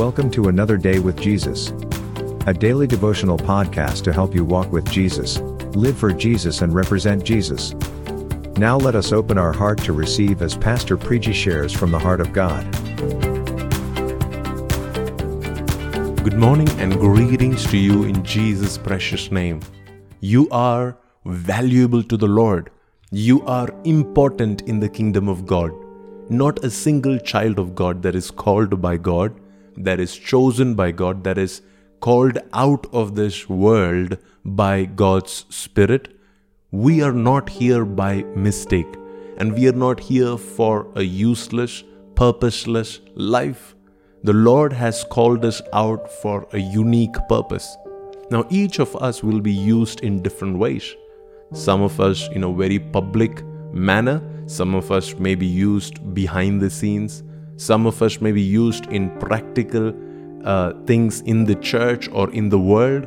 Welcome to another day with Jesus, a daily devotional podcast to help you walk with Jesus, live for Jesus, and represent Jesus. Now let us open our heart to receive as Pastor Preji shares from the heart of God. Good morning and greetings to you in Jesus' precious name. You are valuable to the Lord. You are important in the kingdom of God. Not a single child of God that is called by God, that is chosen by God, that is called out of this world by God's Spirit. We are not here by mistake, and we are not here for a useless, purposeless life. The Lord has called us out for a unique purpose. Now, each of us will be used in different ways. Some of us in a very public manner, some of us may be used behind the scenes, some of us may be used in practical uh, things in the church or in the world,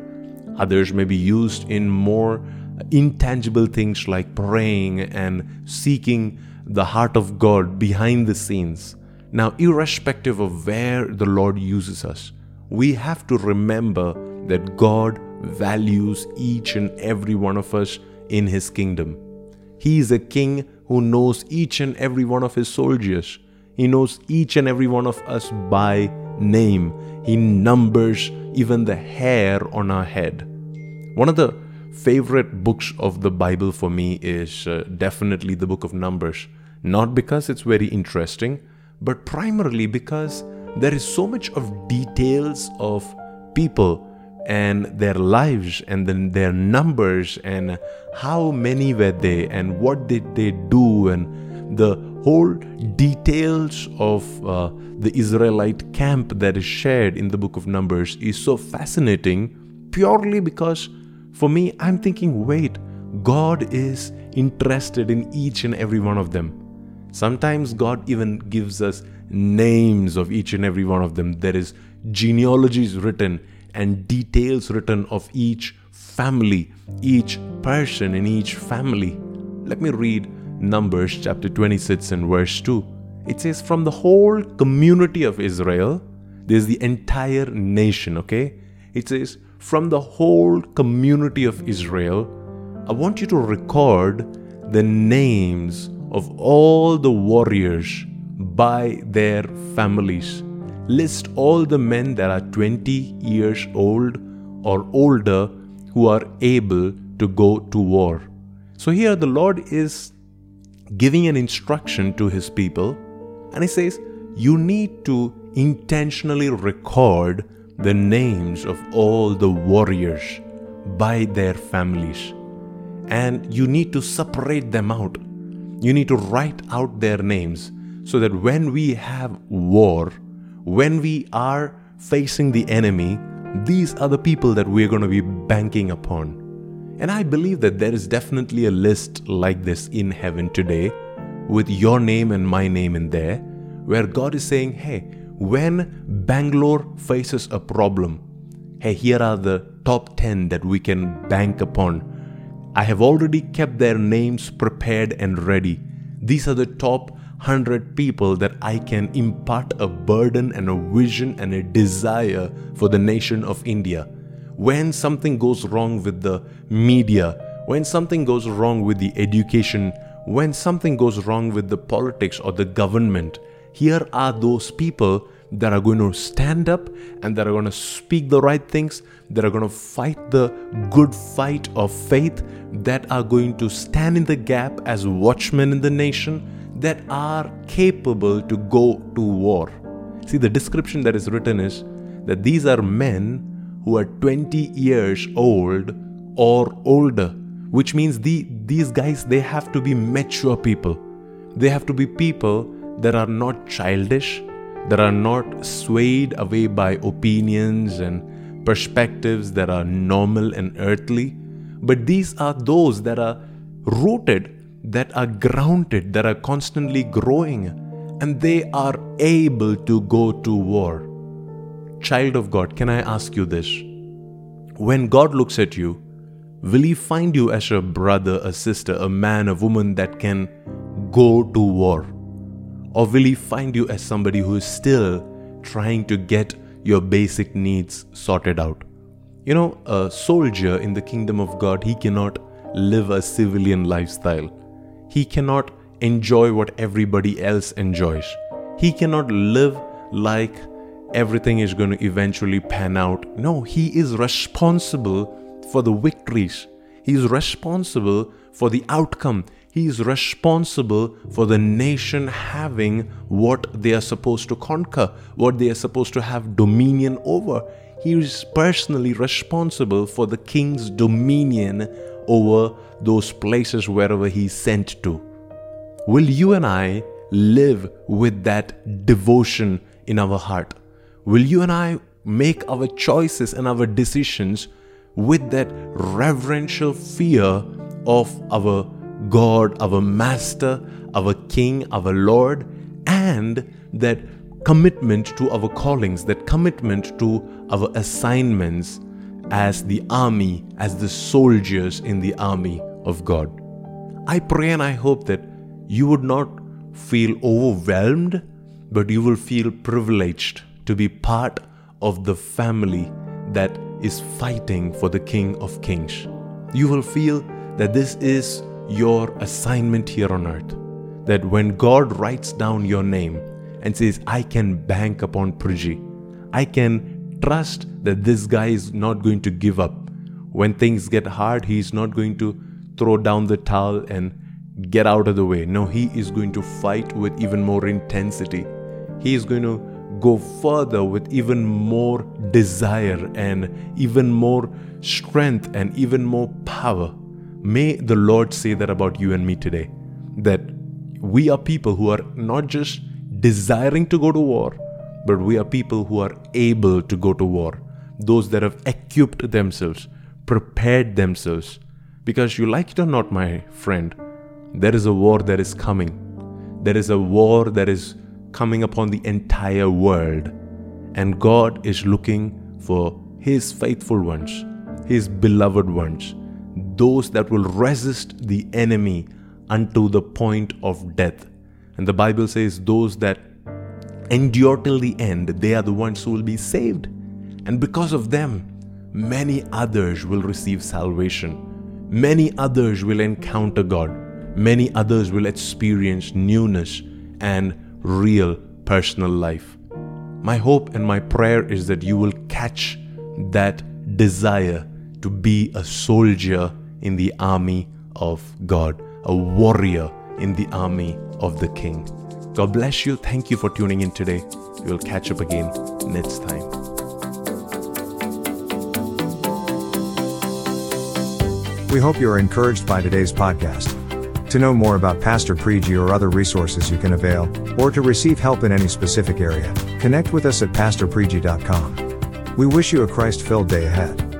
others may be used in more intangible things like praying and seeking the heart of God behind the scenes. Now, irrespective of where the Lord uses us, we have to remember that God values each and every one of us in his kingdom. He is a king who knows each and every one of his soldiers. He knows each and every one of us by name. He numbers even the hair on our head. One of the favorite books of the Bible for me is uh, definitely the book of Numbers. Not because it's very interesting, but primarily because there is so much of details of people and their lives and then their numbers and how many were they and what did they do and the whole details of uh, the Israelite camp that is shared in the book of Numbers is so fascinating purely because for me I'm thinking wait God is interested in each and every one of them sometimes God even gives us names of each and every one of them there is genealogies written and details written of each family, each person in each family. Let me read Numbers chapter 26 and verse 2. It says, From the whole community of Israel, there's the entire nation, okay? It says, From the whole community of Israel, I want you to record the names of all the warriors by their families list all the men that are 20 years old or older who are able to go to war. So here the Lord is giving an instruction to his people, and he says, You need to intentionally record the names of all the warriors by their families. And you need to separate them out. You need to write out their names so that when we have war, when we are facing the enemy, these are the people that we're going to be banking upon. And I believe that there is definitely a list like this in heaven today with your name and my name in there, where God is saying, hey, when Bangalore faces a problem, hey, here are the top 10 that we can bank upon. I have already kept their names prepared and ready. These are the top 100 people that I can impart a burden and a vision and a desire for the nation of India. When something goes wrong with the media, when something goes wrong with the education, when something goes wrong with the politics or the government, here are those people that are going to stand up and that are going to speak the right things, that are going to fight the good fight of faith, that are going to stand in the gap as watchmen in the nation, that are capable to go to war. See, the description that is written is that these are men who are 20 years old or older, which means the, these guys they have to be mature people. They have to be people that are not childish, that are not swayed away by opinions and perspectives that are normal and earthly, but these are those that are rooted that are grounded, that are constantly growing, and they are able to go to war. Child of God, can I ask you this? When God looks at you, will He find you as a brother, a sister, a man, a woman that can go to war? Or will He find you as somebody who is still trying to get your basic needs sorted out. You know, a soldier in the kingdom of God, he cannot live a civilian lifestyle. He cannot enjoy what everybody else enjoys. He cannot live like everything is going to eventually pan out. No, he is responsible for the victories. He is responsible for the outcome. He is responsible for the nation having what they are supposed to conquer, what they are supposed to have dominion over. He is personally responsible for the king's dominion over those places wherever he is sent to. Will you and I live with that devotion in our heart? Will you and I make our choices and our decisions with that reverential fear of our God, our Master, our King, our Lord, and that commitment to our callings, that commitment to our assignments as the army, as the soldiers in the army of God. I pray and I hope that you would not feel overwhelmed, but you will feel privileged to be part of the family that is fighting for the King of Kings. You will feel that this is your assignment here on earth. That when God writes down your name and says, I can bank upon Priji, I can trust that this guy is not going to give up. When things get hard, he is not going to throw down the towel and get out of the way. No, he is going to fight with even more intensity. He is going to go further with even more desire and even more strength and even more power. May the Lord say that about you and me today. That we are people who are not just desiring to go to war, but we are people who are able to go to war. Those that have equipped themselves, prepared themselves. Because you like it or not, my friend, there is a war that is coming. There is a war that is coming upon the entire world. And God is looking for His faithful ones, His beloved ones, those that will resist the enemy unto the point of death. And the Bible says, those that endure till the end, they are the ones who will be saved. And because of them, many others will receive salvation. Many others will encounter God. Many others will experience newness and real personal life. My hope and my prayer is that you will catch that desire to be a soldier in the army of God, a warrior in the army of the King. God bless you. Thank you for tuning in today. We'll catch up again next time. We hope you are encouraged by today's podcast. To know more about Pastor Preji or other resources you can avail, or to receive help in any specific area, connect with us at pastorpreji.com. We wish you a Christ filled day ahead.